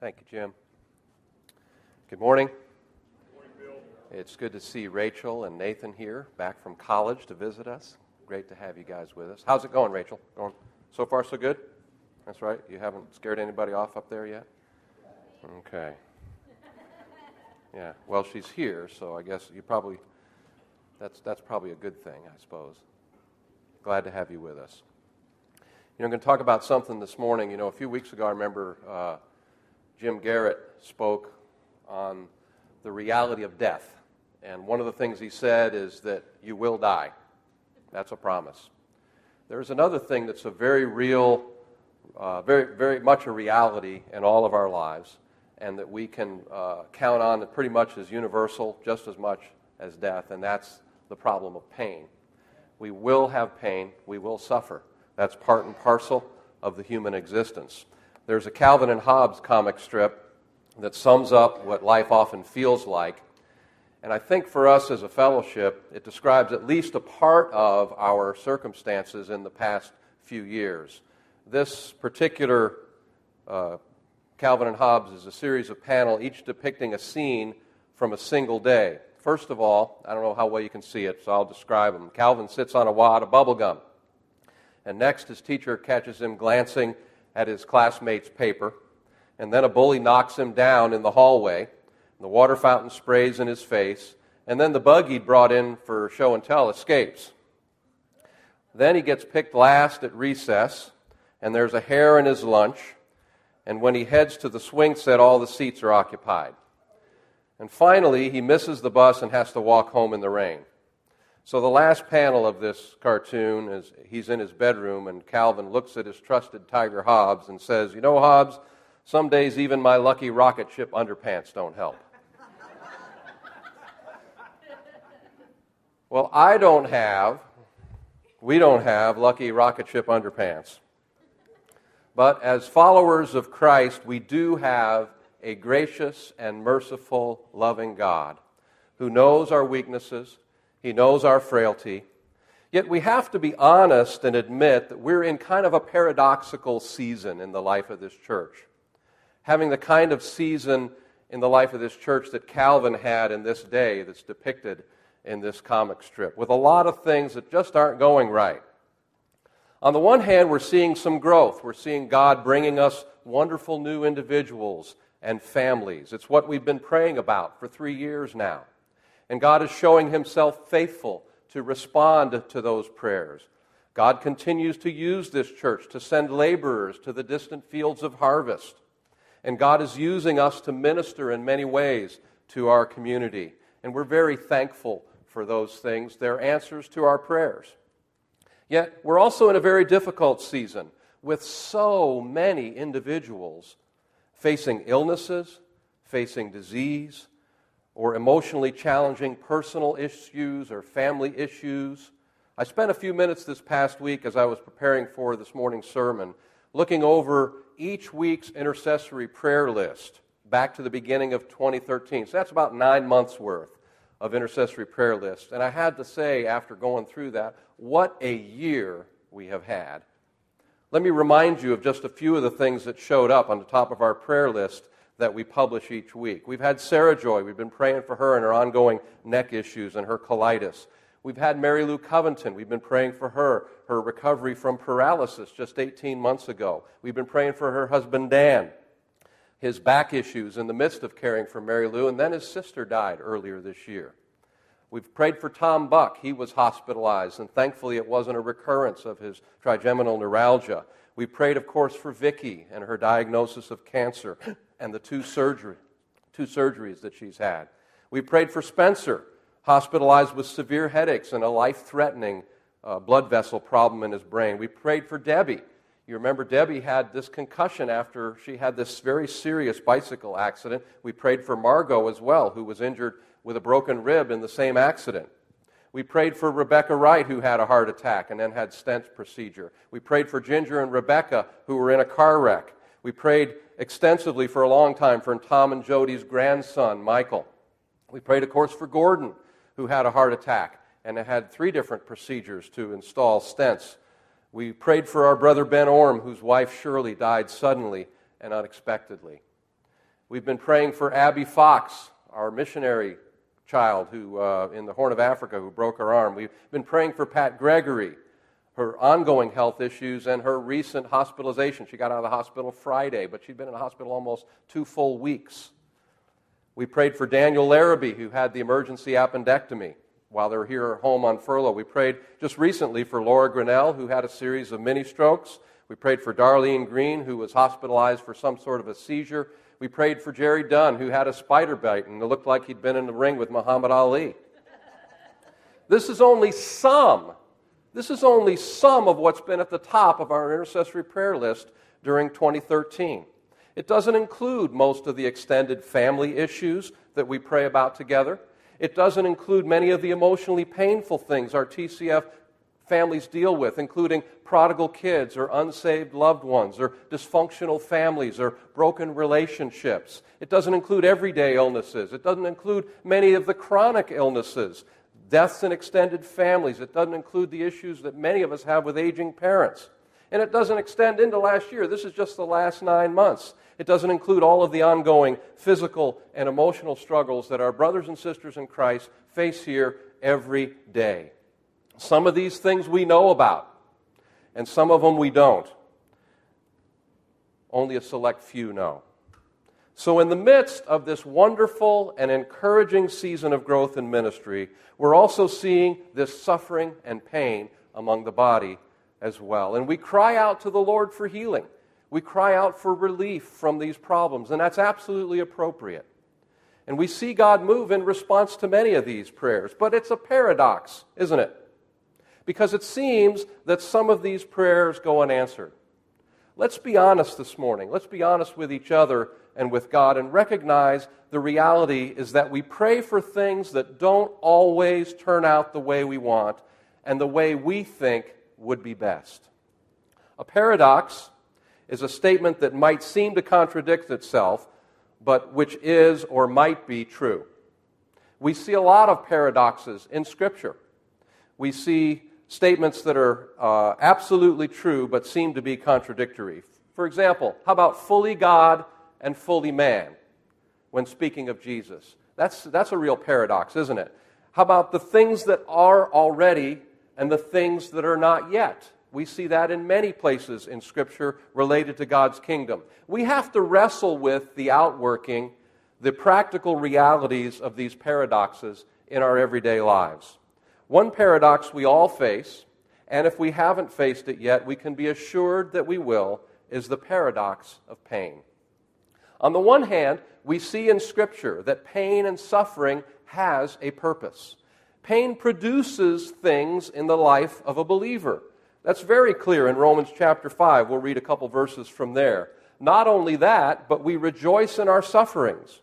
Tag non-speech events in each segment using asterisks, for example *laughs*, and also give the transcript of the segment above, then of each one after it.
Thank you, Jim. Good morning. It's good to see Rachel and Nathan here, back from college to visit us. Great to have you guys with us. How's it going, Rachel? Going so far, so good? That's right. You haven't scared anybody off up there yet? Okay. *laughs* Yeah. Well, she's here, so I guess you probably that's that's probably a good thing, I suppose. Glad to have you with us. You know, I'm going to talk about something this morning. You know, a few weeks ago, I remember uh, Jim Garrett spoke on the reality of death. And one of the things he said is that you will die. That's a promise. There's another thing that's a very real, uh, very, very much a reality in all of our lives, and that we can uh, count on that pretty much is universal, just as much as death, and that's the problem of pain. We will have pain, we will suffer. That's part and parcel of the human existence. There's a Calvin and Hobbes comic strip that sums up what life often feels like. And I think for us as a fellowship, it describes at least a part of our circumstances in the past few years. This particular uh, Calvin and Hobbes is a series of panels, each depicting a scene from a single day. First of all, I don't know how well you can see it, so I'll describe them. Calvin sits on a wad of bubble gum. And next, his teacher catches him glancing at his classmate's paper. And then a bully knocks him down in the hallway. The water fountain sprays in his face. And then the bug he'd brought in for show and tell escapes. Then he gets picked last at recess, and there's a hair in his lunch. And when he heads to the swing set, all the seats are occupied. And finally, he misses the bus and has to walk home in the rain. So the last panel of this cartoon is he's in his bedroom, and Calvin looks at his trusted tiger Hobbes and says, You know, Hobbes, some days even my lucky rocket ship underpants don't help. *laughs* well, I don't have, we don't have lucky rocket ship underpants. But as followers of Christ, we do have a gracious and merciful, loving God who knows our weaknesses he knows our frailty. Yet we have to be honest and admit that we're in kind of a paradoxical season in the life of this church. Having the kind of season in the life of this church that Calvin had in this day that's depicted in this comic strip, with a lot of things that just aren't going right. On the one hand, we're seeing some growth. We're seeing God bringing us wonderful new individuals and families. It's what we've been praying about for three years now. And God is showing himself faithful to respond to those prayers. God continues to use this church to send laborers to the distant fields of harvest. And God is using us to minister in many ways to our community. And we're very thankful for those things. They're answers to our prayers. Yet, we're also in a very difficult season with so many individuals facing illnesses, facing disease, or emotionally challenging personal issues or family issues. I spent a few minutes this past week as I was preparing for this morning's sermon looking over each week's intercessory prayer list back to the beginning of 2013. So that's about nine months worth of intercessory prayer list. And I had to say, after going through that, what a year we have had. Let me remind you of just a few of the things that showed up on the top of our prayer list that we publish each week. We've had Sarah Joy. We've been praying for her and her ongoing neck issues and her colitis. We've had Mary Lou Covington. We've been praying for her, her recovery from paralysis just 18 months ago. We've been praying for her husband, Dan, his back issues in the midst of caring for Mary Lou, and then his sister died earlier this year. We've prayed for Tom Buck. He was hospitalized, and thankfully it wasn't a recurrence of his trigeminal neuralgia. We prayed, of course, for Vicky and her diagnosis of cancer and the two, surgery, two surgeries that she's had. We prayed for Spencer, hospitalized with severe headaches and a life threatening uh, blood vessel problem in his brain. We prayed for Debbie. You remember Debbie had this concussion after she had this very serious bicycle accident. We prayed for Margot as well, who was injured with a broken rib in the same accident. We prayed for Rebecca Wright, who had a heart attack and then had stent procedure. We prayed for Ginger and Rebecca, who were in a car wreck. We prayed extensively for a long time for Tom and Jody's grandson, Michael. We prayed, of course, for Gordon, who had a heart attack and had three different procedures to install stents. We prayed for our brother Ben Orm, whose wife Shirley died suddenly and unexpectedly. We've been praying for Abby Fox, our missionary child who, uh, in the Horn of Africa who broke her arm. We've been praying for Pat Gregory, her ongoing health issues, and her recent hospitalization. She got out of the hospital Friday, but she'd been in the hospital almost two full weeks. We prayed for Daniel Larrabee, who had the emergency appendectomy while they were here at home on furlough. We prayed just recently for Laura Grinnell, who had a series of mini strokes. We prayed for Darlene Green, who was hospitalized for some sort of a seizure. We prayed for Jerry Dunn, who had a spider bite and it looked like he'd been in the ring with Muhammad Ali. This is only some. This is only some of what's been at the top of our intercessory prayer list during 2013. It doesn't include most of the extended family issues that we pray about together. It doesn't include many of the emotionally painful things our TCF families deal with, including prodigal kids or unsaved loved ones or dysfunctional families or broken relationships. It doesn't include everyday illnesses. It doesn't include many of the chronic illnesses, deaths in extended families. It doesn't include the issues that many of us have with aging parents. And it doesn't extend into last year. This is just the last nine months. It doesn't include all of the ongoing physical and emotional struggles that our brothers and sisters in Christ face here every day. Some of these things we know about, and some of them we don't. Only a select few know. So, in the midst of this wonderful and encouraging season of growth in ministry, we're also seeing this suffering and pain among the body as well. And we cry out to the Lord for healing. We cry out for relief from these problems, and that's absolutely appropriate. And we see God move in response to many of these prayers. But it's a paradox, isn't it? because it seems that some of these prayers go unanswered. Let's be honest this morning. Let's be honest with each other and with God and recognize the reality is that we pray for things that don't always turn out the way we want and the way we think would be best. A paradox is a statement that might seem to contradict itself, but which is or might be true. We see a lot of paradoxes in Scripture. We see statements that are uh, absolutely true but seem to be contradictory. For example, how about fully God and fully man when speaking of Jesus? That's, that's a real paradox, isn't it? How about the things that are already and the things that are not yet? We see that in many places in Scripture related to God's kingdom. We have to wrestle with the outworking, the practical realities of these paradoxes in our everyday lives. One paradox we all face, and if we haven't faced it yet, we can be assured that we will, is the paradox of pain. On the one hand, we see in Scripture that pain and suffering has a purpose. Pain produces things in the life of a believer. That's very clear in Romans chapter 5. We'll read a couple verses from there. Not only that, but we rejoice in our sufferings,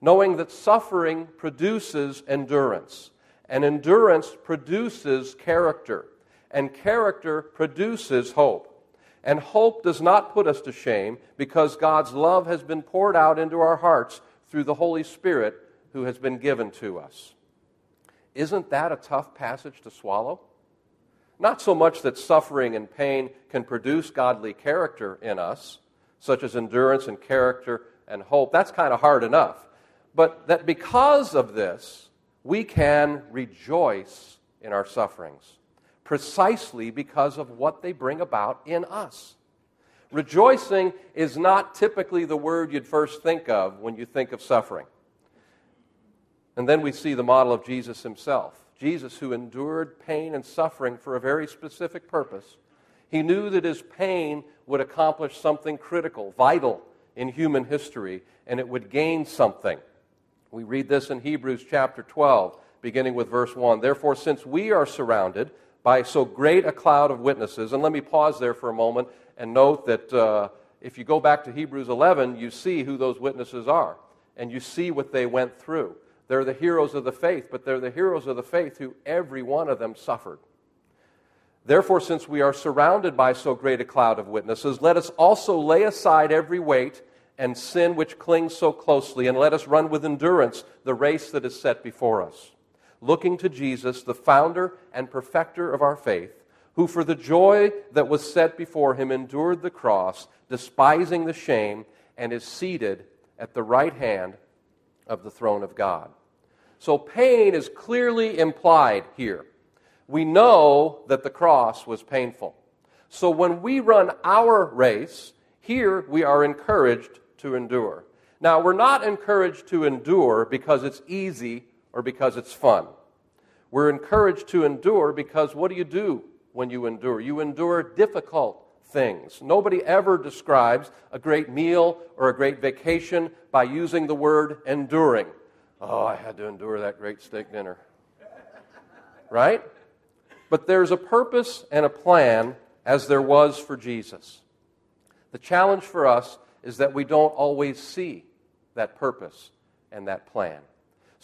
knowing that suffering produces endurance. And endurance produces character, and character produces hope. And hope does not put us to shame because God's love has been poured out into our hearts through the Holy Spirit who has been given to us. Isn't that a tough passage to swallow? Not so much that suffering and pain can produce godly character in us, such as endurance and character and hope. That's kind of hard enough. But that because of this, we can rejoice in our sufferings precisely because of what they bring about in us. Rejoicing is not typically the word you'd first think of when you think of suffering. And then we see the model of Jesus himself. Jesus, who endured pain and suffering for a very specific purpose, he knew that his pain would accomplish something critical, vital in human history, and it would gain something. We read this in Hebrews chapter 12, beginning with verse 1. Therefore, since we are surrounded by so great a cloud of witnesses, and let me pause there for a moment and note that uh, if you go back to Hebrews 11, you see who those witnesses are, and you see what they went through. They're the heroes of the faith, but they're the heroes of the faith who every one of them suffered. Therefore, since we are surrounded by so great a cloud of witnesses, let us also lay aside every weight and sin which clings so closely, and let us run with endurance the race that is set before us. Looking to Jesus, the founder and perfecter of our faith, who for the joy that was set before him endured the cross, despising the shame, and is seated at the right hand of the throne of God. So pain is clearly implied here. We know that the cross was painful. So when we run our race, here we are encouraged to endure. Now, we're not encouraged to endure because it's easy or because it's fun. We're encouraged to endure because what do you do when you endure? You endure difficult things. Nobody ever describes a great meal or a great vacation by using the word enduring. Oh, I had to endure that great steak dinner. Right? But there's a purpose and a plan as there was for Jesus. The challenge for us is that we don't always see that purpose and that plan.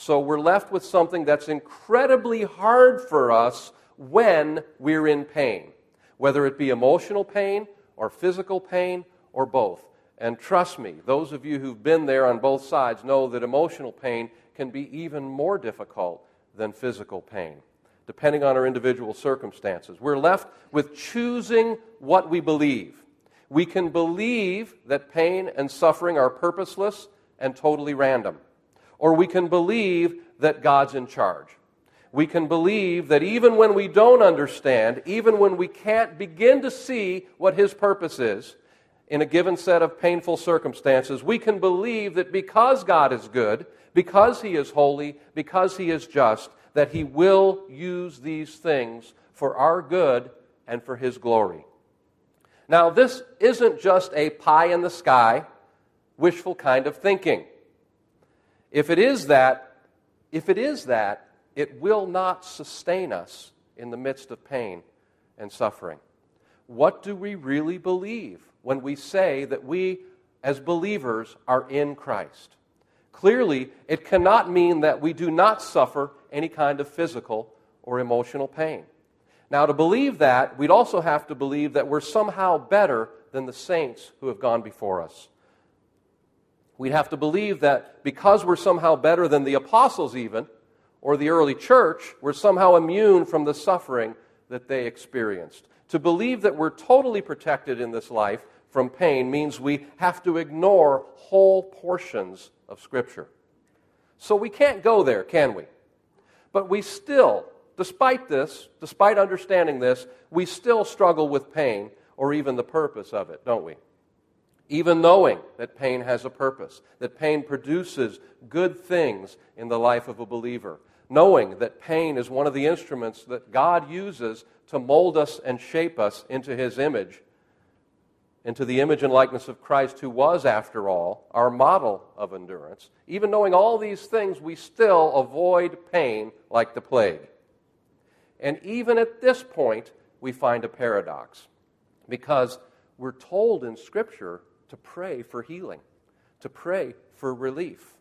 So we're left with something that's incredibly hard for us when we're in pain, whether it be emotional pain or physical pain or both. And trust me, those of you who've been there on both sides know that emotional pain can be even more difficult than physical pain, depending on our individual circumstances. We're left with choosing what we believe. We can believe that pain and suffering are purposeless and totally random. Or we can believe that God's in charge. We can believe that even when we don't understand, even when we can't begin to see what His purpose is in a given set of painful circumstances, we can believe that because God is good, because He is holy, because He is just, that He will use these things for our good and for His glory. Now, this isn't just a pie in the sky wishful kind of thinking. If it is that, if it is that, it will not sustain us in the midst of pain and suffering. What do we really believe when we say that we, as believers, are in Christ? Clearly, it cannot mean that we do not suffer any kind of physical or emotional pain. Now, to believe that, we'd also have to believe that we're somehow better than the saints who have gone before us. We'd have to believe that because we're somehow better than the apostles, even, or the early church, we're somehow immune from the suffering that they experienced. To believe that we're totally protected in this life from pain means we have to ignore whole portions of Scripture. So we can't go there, can we? But we still, despite this, despite understanding this, we still struggle with pain or even the purpose of it, don't we? Even knowing that pain has a purpose, that pain produces good things in the life of a believer, knowing that pain is one of the instruments that God uses to mold us and shape us into His image, into the image and likeness of Christ, who was, after all, our model of endurance. Even knowing all these things, we still avoid pain like the plague. And even at this point, we find a paradox because we're told in Scripture to pray for healing, to pray for relief.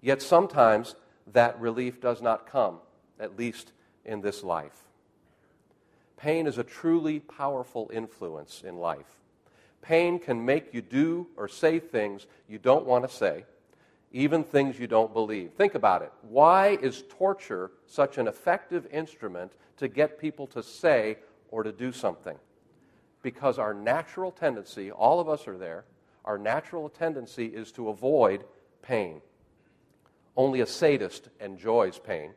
Yet sometimes that relief does not come, at least in this life. Pain is a truly powerful influence in life. Pain can make you do or say things you don't want to say, even things you don't believe. Think about it. Why is torture such an effective instrument to get people to say or to do something? Because our natural tendency, all of us are there, our natural tendency is to avoid pain. Only a sadist enjoys pain.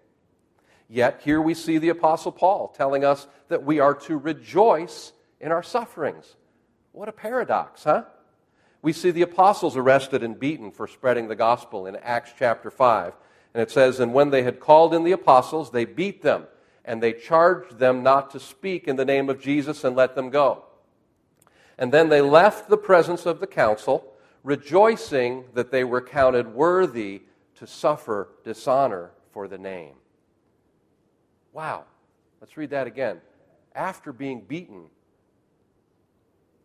Yet here we see the Apostle Paul telling us that we are to rejoice in our sufferings. What a paradox, huh? We see the apostles arrested and beaten for spreading the gospel in Acts chapter 5. And it says, And when they had called in the apostles, they beat them, and they charged them not to speak in the name of Jesus and let them go. And then they left the presence of the council, rejoicing that they were counted worthy to suffer dishonor for the name. Wow. Let's read that again. After being beaten,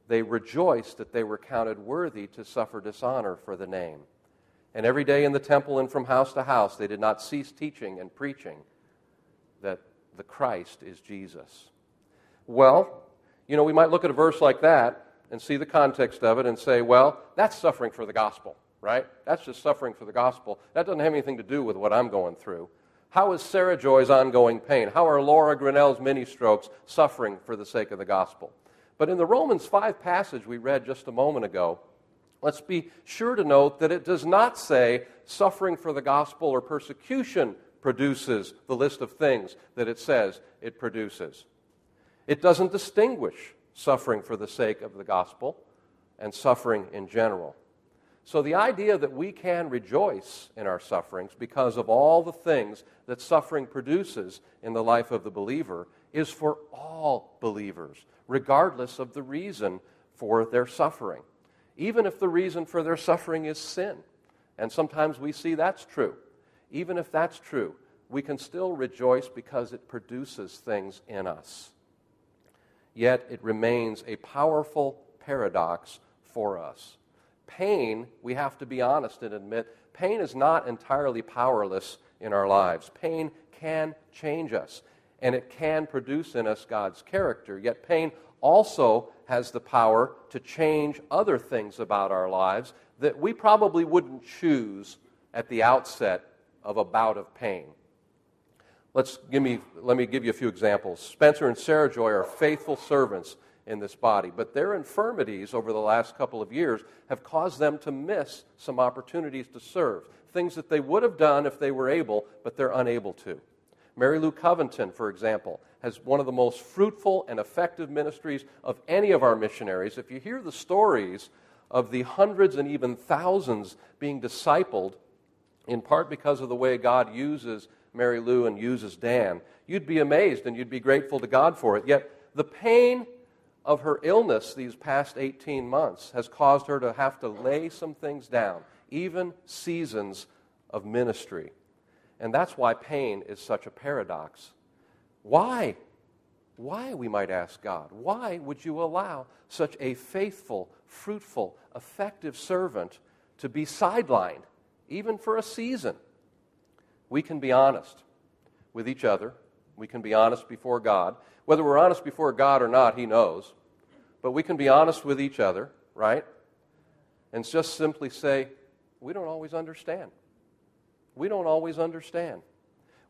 they rejoiced that they were counted worthy to suffer dishonor for the name. And every day in the temple and from house to house, they did not cease teaching and preaching that the Christ is Jesus. Well, you know, we might look at a verse like that and see the context of it and say, well, that's suffering for the gospel, right? That's just suffering for the gospel. That doesn't have anything to do with what I'm going through. How is Sarah Joy's ongoing pain? How are Laura Grinnell's mini strokes suffering for the sake of the gospel? But in the Romans 5 passage we read just a moment ago, Let's be sure to note that it does not say suffering for the gospel or persecution produces the list of things that it says it produces. It doesn't distinguish suffering for the sake of the gospel and suffering in general. So, the idea that we can rejoice in our sufferings because of all the things that suffering produces in the life of the believer is for all believers, regardless of the reason for their suffering. Even if the reason for their suffering is sin. And sometimes we see that's true. Even if that's true, we can still rejoice because it produces things in us. Yet it remains a powerful paradox for us. Pain, we have to be honest and admit, pain is not entirely powerless in our lives. Pain can change us, and it can produce in us God's character. Yet pain also has the power to change other things about our lives that we probably wouldn't choose at the outset of a bout of pain. Let's give me, let me give you a few examples. Spencer and Sarah Joy are faithful servants in this body, but their infirmities over the last couple of years have caused them to miss some opportunities to serve, things that they would have done if they were able, but they're unable to. Mary Lou Covington, for example, has one of the most fruitful and effective ministries of any of our missionaries. If you hear the stories of the hundreds and even thousands being discipled, in part because of the way God uses Mary Lou and uses Dan, you'd be amazed and you'd be grateful to God for it. Yet the pain of her illness these past 18 months has caused her to have to lay some things down, even seasons of ministry. And that's why pain is such a paradox. Why? Why, we might ask God, why would you allow such a faithful, fruitful, effective servant to be sidelined, even for a season? We can be honest with each other. We can be honest before God. Whether we're honest before God or not, He knows. But we can be honest with each other, right? And just simply say, we don't always understand. We don't always understand.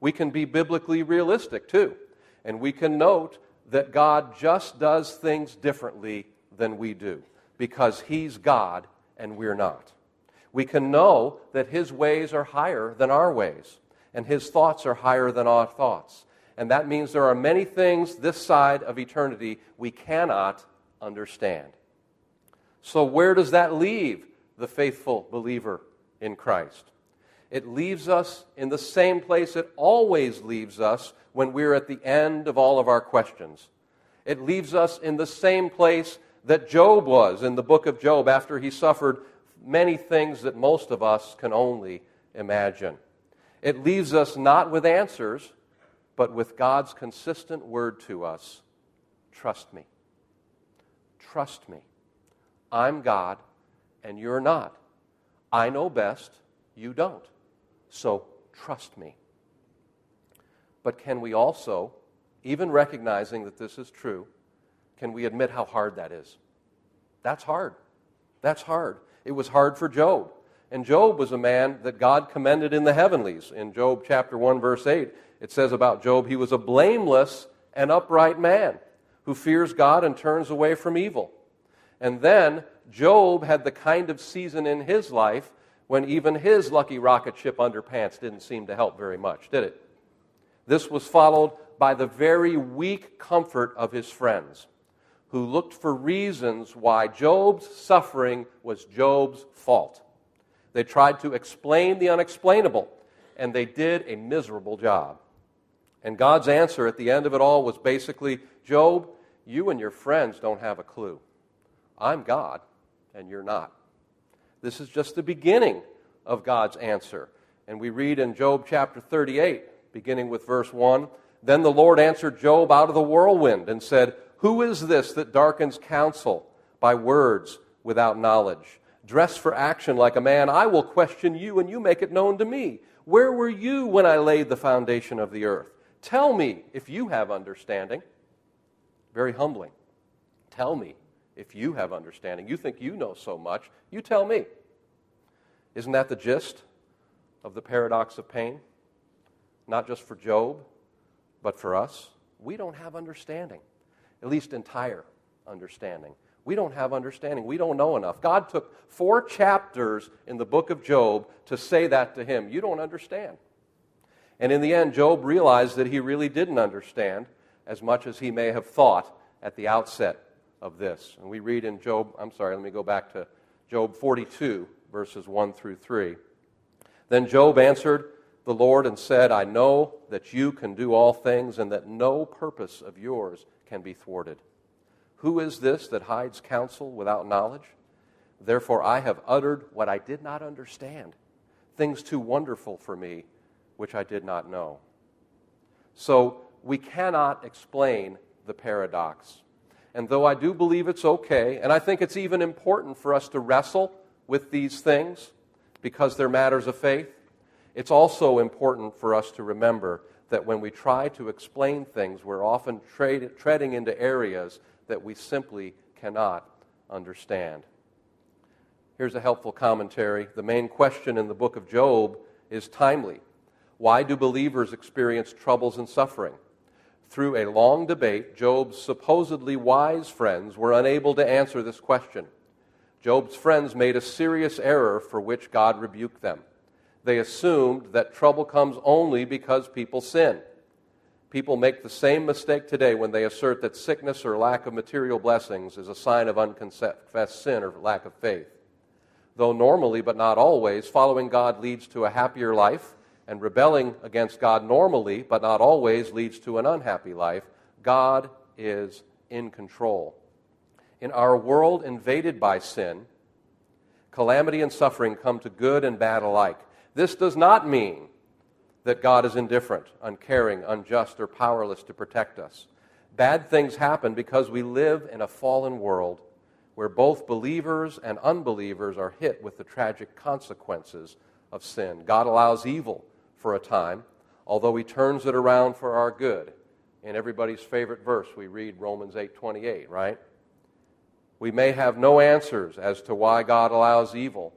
We can be biblically realistic too. And we can note that God just does things differently than we do because He's God and we're not. We can know that His ways are higher than our ways and his thoughts are higher than our thoughts. And that means there are many things this side of eternity we cannot understand. So, where does that leave the faithful believer in Christ? It leaves us in the same place it always leaves us when we're at the end of all of our questions. It leaves us in the same place that Job was in the book of Job after he suffered many things that most of us can only imagine. It leaves us not with answers, but with God's consistent word to us trust me. Trust me. I'm God, and you're not. I know best, you don't. So trust me. But can we also, even recognizing that this is true, can we admit how hard that is? That's hard. That's hard. It was hard for Job. And Job was a man that God commended in the heavenlies. In Job chapter 1, verse 8, it says about Job, he was a blameless and upright man who fears God and turns away from evil. And then Job had the kind of season in his life when even his lucky rocket ship underpants didn't seem to help very much, did it? This was followed by the very weak comfort of his friends, who looked for reasons why Job's suffering was Job's fault. They tried to explain the unexplainable, and they did a miserable job. And God's answer at the end of it all was basically Job, you and your friends don't have a clue. I'm God, and you're not. This is just the beginning of God's answer. And we read in Job chapter 38, beginning with verse 1 Then the Lord answered Job out of the whirlwind and said, Who is this that darkens counsel by words without knowledge? Dress for action like a man, I will question you, and you make it known to me. Where were you when I laid the foundation of the earth? Tell me if you have understanding. Very humbling. Tell me if you have understanding. You think you know so much. You tell me. Isn't that the gist of the paradox of pain? Not just for Job, but for us. We don't have understanding, at least entire understanding. We don't have understanding. We don't know enough. God took four chapters in the book of Job to say that to him. You don't understand. And in the end, Job realized that he really didn't understand as much as he may have thought at the outset of this. And we read in Job, I'm sorry, let me go back to Job 42, verses 1 through 3. Then Job answered the Lord and said, I know that you can do all things and that no purpose of yours can be thwarted. Who is this that hides counsel without knowledge? Therefore, I have uttered what I did not understand, things too wonderful for me, which I did not know. So, we cannot explain the paradox. And though I do believe it's okay, and I think it's even important for us to wrestle with these things because they're matters of faith, it's also important for us to remember that when we try to explain things, we're often treading into areas that we simply cannot understand. Here's a helpful commentary. The main question in the book of Job is timely. Why do believers experience troubles and suffering? Through a long debate, Job's supposedly wise friends were unable to answer this question. Job's friends made a serious error for which God rebuked them. They assumed that trouble comes only because people sin. People make the same mistake today when they assert that sickness or lack of material blessings is a sign of unconfessed sin or lack of faith. Though normally, but not always, following God leads to a happier life, and rebelling against God normally, but not always, leads to an unhappy life, God is in control. In our world invaded by sin, calamity and suffering come to good and bad alike. This does not mean that God is indifferent, uncaring, unjust, or powerless to protect us. Bad things happen because we live in a fallen world where both believers and unbelievers are hit with the tragic consequences of sin. God allows evil for a time, although he turns it around for our good. In everybody's favorite verse, we read Romans 8:28, right? We may have no answers as to why God allows evil,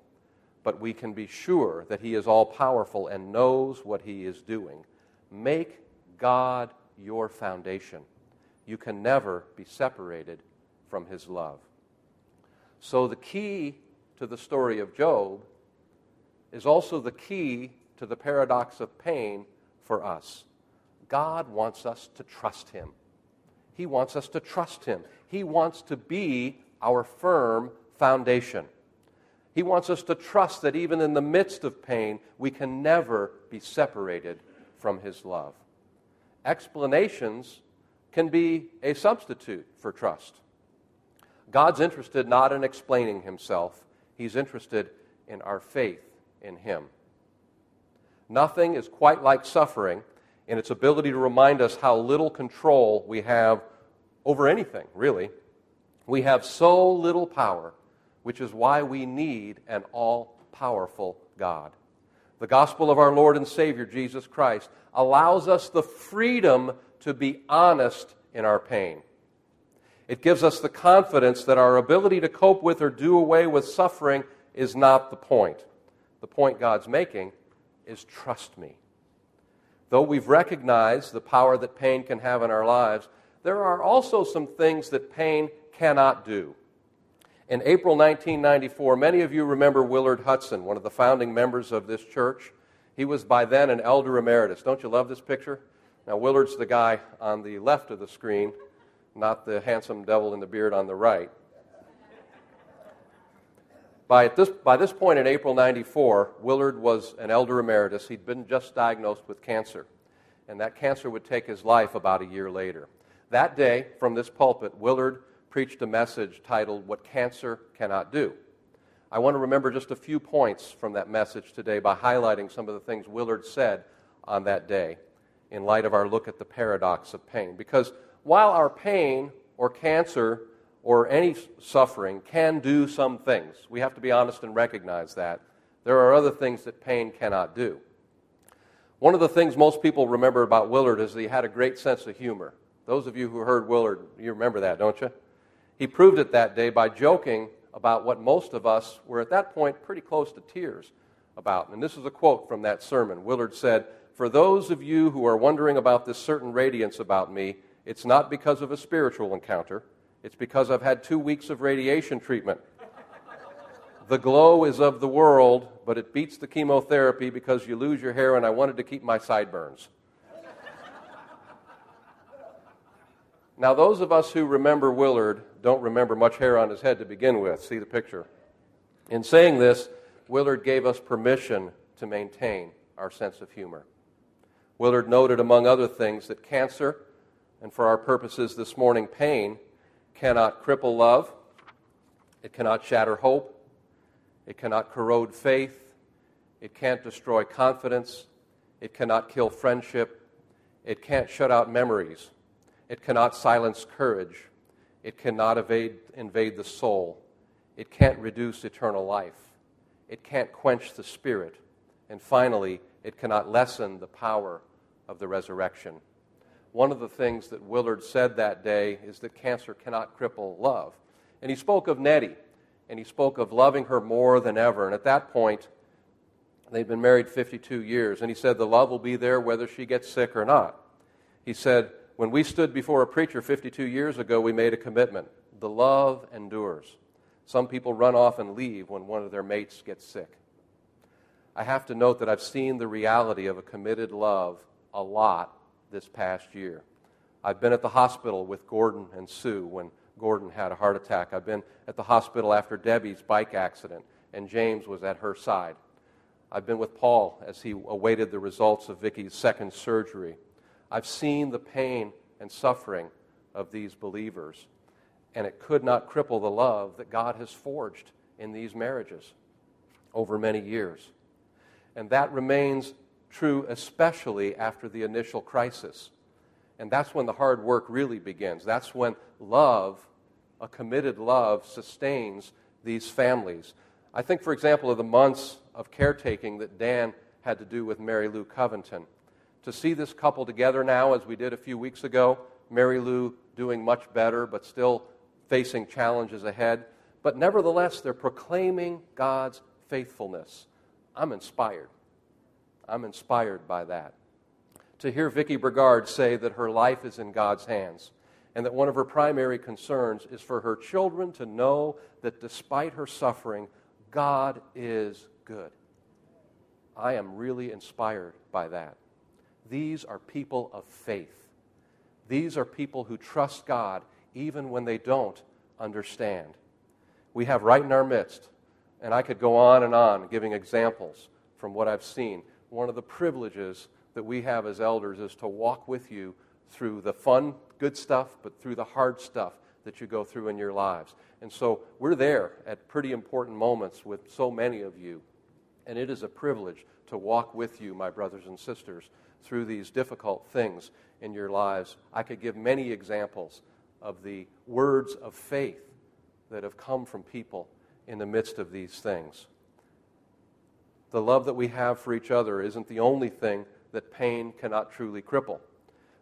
but we can be sure that He is all powerful and knows what He is doing. Make God your foundation. You can never be separated from His love. So, the key to the story of Job is also the key to the paradox of pain for us. God wants us to trust Him. He wants us to trust Him. He wants to be our firm foundation. He wants us to trust that even in the midst of pain, we can never be separated from His love. Explanations can be a substitute for trust. God's interested not in explaining Himself, He's interested in our faith in Him. Nothing is quite like suffering in its ability to remind us how little control we have over anything, really. We have so little power which is why we need an all powerful God. The gospel of our Lord and Savior, Jesus Christ, allows us the freedom to be honest in our pain. It gives us the confidence that our ability to cope with or do away with suffering is not the point. The point God's making is trust me. Though we've recognized the power that pain can have in our lives, there are also some things that pain cannot do. In April 1994, many of you remember Willard Hudson, one of the founding members of this church. He was by then an elder emeritus. Don't you love this picture? Now, Willard's the guy on the left of the screen, not the handsome devil in the beard on the right. By this, by this point in April 94, Willard was an elder emeritus. He'd been just diagnosed with cancer, and that cancer would take his life about a year later. That day, from this pulpit, Willard preached a message titled What Cancer Cannot Do. I want to remember just a few points from that message today by highlighting some of the things Willard said on that day in light of our look at the paradox of pain. Because while our pain or cancer or any suffering can do some things, we have to be honest and recognize that, there are other things that pain cannot do. One of the things most people remember about Willard is that he had a great sense of humor. Those of you who heard Willard, you remember that, don't you? He proved it that day by joking about what most of us were at that point pretty close to tears about. And this is a quote from that sermon. Willard said, For those of you who are wondering about this certain radiance about me, it's not because of a spiritual encounter. It's because I've had two weeks of radiation treatment. The glow is of the world, but it beats the chemotherapy because you lose your hair, and I wanted to keep my sideburns. Now, those of us who remember Willard don't remember much hair on his head to begin with. See the picture. In saying this, Willard gave us permission to maintain our sense of humor. Willard noted, among other things, that cancer, and for our purposes this morning, pain, cannot cripple love, it cannot shatter hope, it cannot corrode faith, it can't destroy confidence, it cannot kill friendship, it can't shut out memories, it cannot silence courage, it cannot evade, invade the soul, it can't reduce eternal life, it can't quench the spirit, and finally, it cannot lessen the power of the resurrection. One of the things that Willard said that day is that cancer cannot cripple love. And he spoke of Nettie, and he spoke of loving her more than ever. And at that point, they'd been married 52 years, and he said the love will be there whether she gets sick or not. He said, When we stood before a preacher 52 years ago, we made a commitment. The love endures. Some people run off and leave when one of their mates gets sick. I have to note that I've seen the reality of a committed love a lot this past year. I've been at the hospital with Gordon and Sue when Gordon had a heart attack. I've been at the hospital after Debbie's bike accident, and James was at her side. I've been with Paul as he awaited the results of Vicky's second surgery. I've seen the pain and suffering of these believers, and it could not cripple the love that God has forged in these marriages over many years. And that remains true especially after the initial crisis. And that's when the hard work really begins. That's when love, a committed love, sustains these families. I think, for example, of the months of caretaking that Dan had to do with Mary Lou Covington. To see this couple together now, as we did a few weeks ago, Mary Lou doing much better, but still facing challenges ahead. But nevertheless, they're proclaiming God's faithfulness. I'm inspired. I'm inspired by that. To hear Vicki Brigard say that her life is in God's hands and that one of her primary concerns is for her children to know that despite her suffering, God is good. I am really inspired by that. These are people of faith. These are people who trust God even when they don't understand. We have right in our midst, and I could go on and on giving examples from what I've seen one of the privileges that we have as elders is to walk with you through the fun, good stuff, but through the hard stuff that you go through in your lives. And so we're there at pretty important moments with so many of you. And it is a privilege to walk with you, my brothers and sisters, through these difficult things in your lives. I could give many examples of the words of faith that have come from people in the midst of these things the love that we have for each other isn't the only thing that pain cannot truly cripple.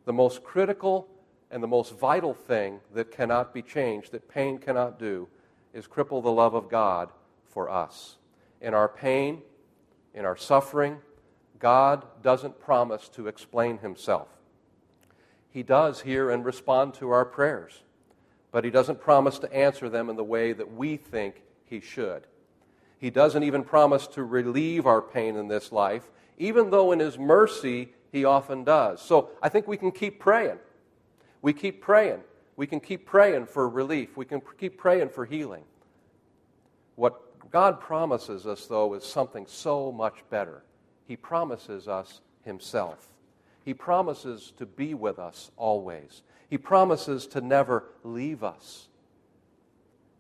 The most critical and the most vital thing that cannot be changed, that pain cannot do, is cripple the love of God for us. In our pain, in our suffering, God doesn't promise to explain himself. He does hear and respond to our prayers, but he doesn't promise to answer them in the way that we think he should. He doesn't even promise to relieve our pain in this life, even though in His mercy He often does. So I think we can keep praying. We keep praying. We can keep praying for relief. We can keep praying for healing. What God promises us, though, is something so much better. He promises us Himself. He promises to be with us always. He promises to never leave us.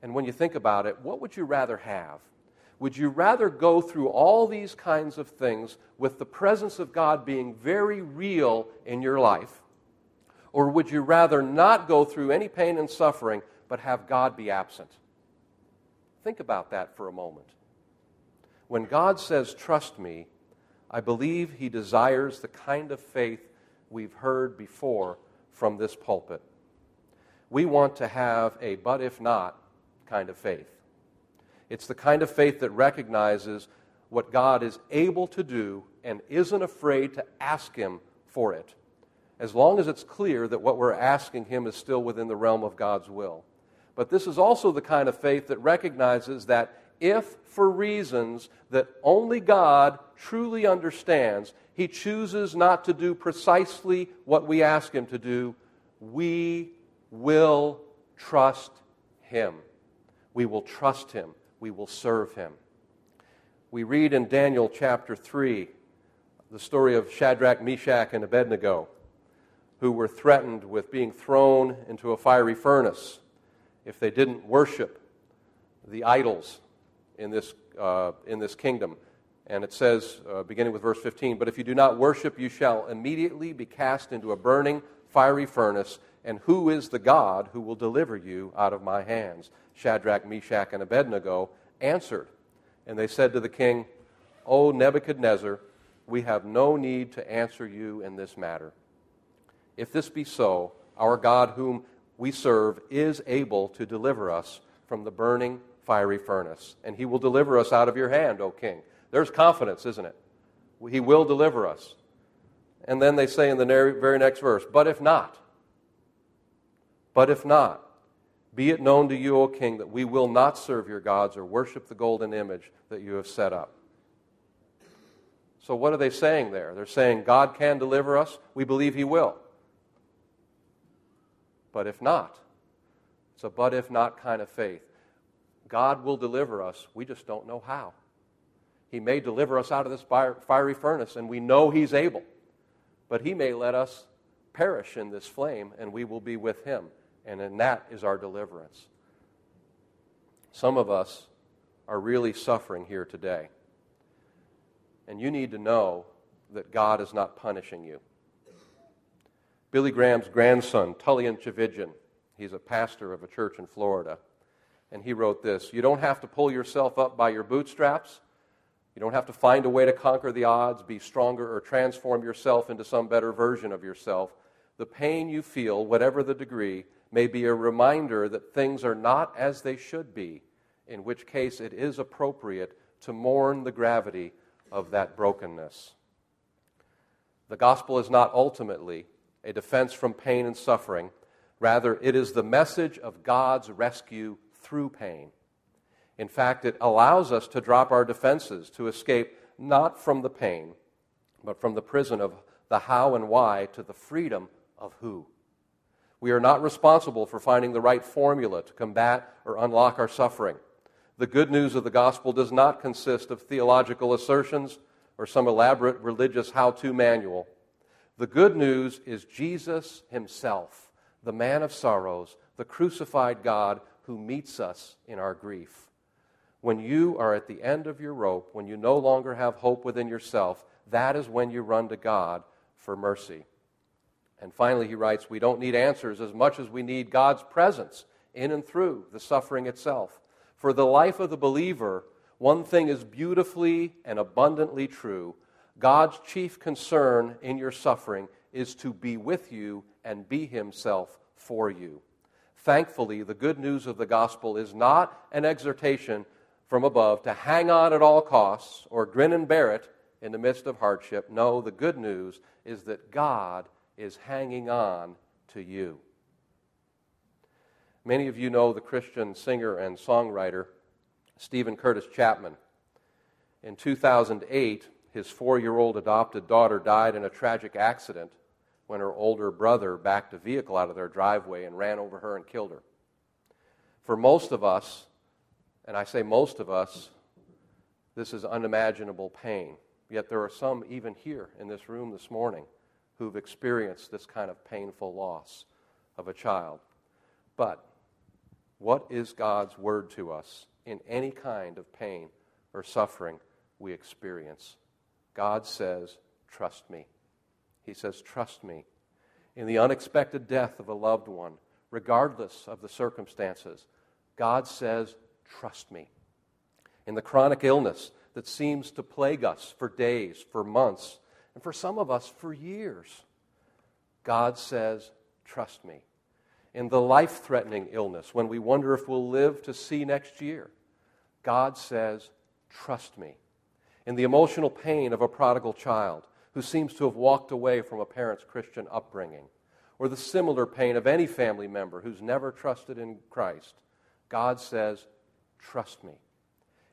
And when you think about it, what would you rather have? Would you rather go through all these kinds of things with the presence of God being very real in your life? Or would you rather not go through any pain and suffering, but have God be absent? Think about that for a moment. When God says, Trust me, I believe He desires the kind of faith we've heard before from this pulpit. We want to have a but if not kind of faith. It's the kind of faith that recognizes what God is able to do and isn't afraid to ask Him for it, as long as it's clear that what we're asking Him is still within the realm of God's will. But this is also the kind of faith that recognizes that if, for reasons that only God truly understands, He chooses not to do precisely what we ask Him to do, we will trust Him. We will trust Him. We will serve Him. We read in Daniel chapter 3 the story of Shadrach, Meshach, and Abednego, who were threatened with being thrown into a fiery furnace if they didn't worship the idols in this, uh, in this kingdom. And it says, uh, beginning with verse 15, But if you do not worship, you shall immediately be cast into a burning, fiery furnace. And who is the God who will deliver you out of my hands? Shadrach, Meshach, and Abednego answered. And they said to the king, O Nebuchadnezzar, we have no need to answer you in this matter. If this be so, our God, whom we serve, is able to deliver us from the burning fiery furnace, and he will deliver us out of your hand, O king. There's confidence, isn't it? He will deliver us. And then they say in the very next verse, But if not, but if not, be it known to you, O king, that we will not serve your gods or worship the golden image that you have set up. So, what are they saying there? They're saying God can deliver us. We believe he will. But if not, it's a but if not kind of faith. God will deliver us. We just don't know how. He may deliver us out of this fiery furnace, and we know He's able. But He may let us perish in this flame, and we will be with Him. And in that is our deliverance. Some of us are really suffering here today. And you need to know that God is not punishing you. Billy Graham's grandson, Tullian Tchividjian, he's a pastor of a church in Florida, and he wrote this You don't have to pull yourself up by your bootstraps. You don't have to find a way to conquer the odds, be stronger, or transform yourself into some better version of yourself. The pain you feel, whatever the degree, may be a reminder that things are not as they should be, in which case it is appropriate to mourn the gravity of that brokenness. The gospel is not ultimately a defense from pain and suffering. Rather, it is the message of God's rescue through pain. In fact, it allows us to drop our defenses to escape not from the pain, but from the prison of the how and why to the freedom of who. We are not responsible for finding the right formula to combat or unlock our suffering. The good news of the gospel does not consist of theological assertions or some elaborate religious how to manual. The good news is Jesus himself, the man of sorrows, the crucified God who meets us in our grief. When you are at the end of your rope, when you no longer have hope within yourself, that is when you run to God for mercy. And finally, he writes, We don't need answers as much as we need God's presence in and through the suffering itself. For the life of the believer, one thing is beautifully and abundantly true God's chief concern in your suffering is to be with you and be Himself for you. Thankfully, the good news of the gospel is not an exhortation from above to hang on at all costs or grin and bear it in the midst of hardship. No, the good news is that God is hanging on to you. Many of you know the Christian singer and songwriter Steven Curtis Chapman. In 2008, his four year old adopted daughter died in a tragic accident when her older brother backed a vehicle out of their driveway and ran over her and killed her. For most of us, and I say most of us, this is unimaginable pain. Yet there are some, even here in this room this morning, who've experienced this kind of painful loss of a child. But what is God's word to us in any kind of pain or suffering we experience? God says, Trust me. He says, Trust me. In the unexpected death of a loved one, regardless of the circumstances, God says, Trust me. In the chronic illness that seems to plague us for days, for months, and for some of us for years, God says, Trust me. In the life threatening illness, when we wonder if we'll live to see next year, God says, Trust me in the emotional pain of a prodigal child who seems to have walked away from a parent's Christian upbringing, or the similar pain of any family member who's never trusted in Christ, God says, Trust me.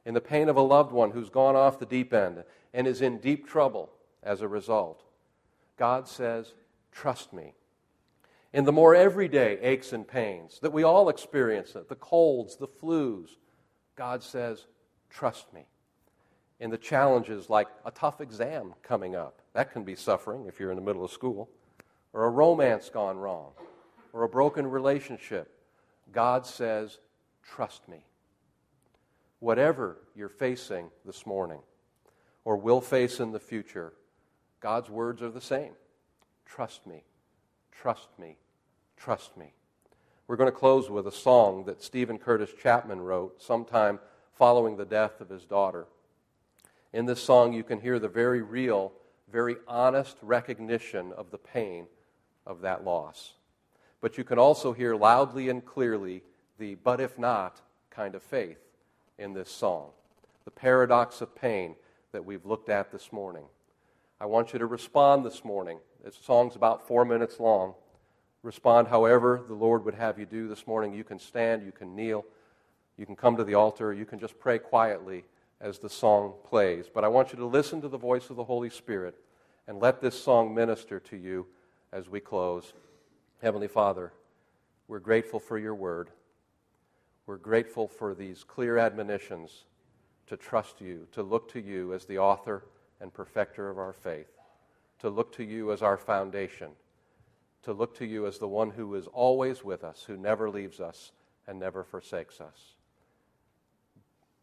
In the pain of a loved one who's gone off the deep end and is in deep trouble as a result, God says, Trust me. In the more everyday aches and pains that we all experience, the colds, the flus, God says, Trust me. In the challenges like a tough exam coming up, that can be suffering if you're in the middle of school, or a romance gone wrong, or a broken relationship, God says, Trust me. Whatever you're facing this morning, or will face in the future, God's words are the same. Trust me, trust me, trust me. We're going to close with a song that Steven Curtis Chapman wrote sometime following the death of his daughter. In this song, you can hear the very real, very honest recognition of the pain of that loss. But you can also hear loudly and clearly the but if not kind of faith in this song. The paradox of pain that we've looked at this morning. I want you to respond this morning. This song's about four minutes long. Respond however the Lord would have you do this morning. You can stand, you can kneel. You can come to the altar. You can just pray quietly as the song plays. But I want you to listen to the voice of the Holy Spirit and let this song minister to you as we close. Heavenly Father, we're grateful for your word. We're grateful for these clear admonitions to trust you, to look to you as the author and perfecter of our faith, to look to you as our foundation, to look to you as the one who is always with us, who never leaves us and never forsakes us.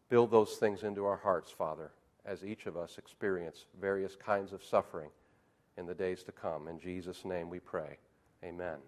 Build those things into our hearts, Father, as each of us experience various kinds of suffering in the days to come. In Jesus' name we pray. Amen.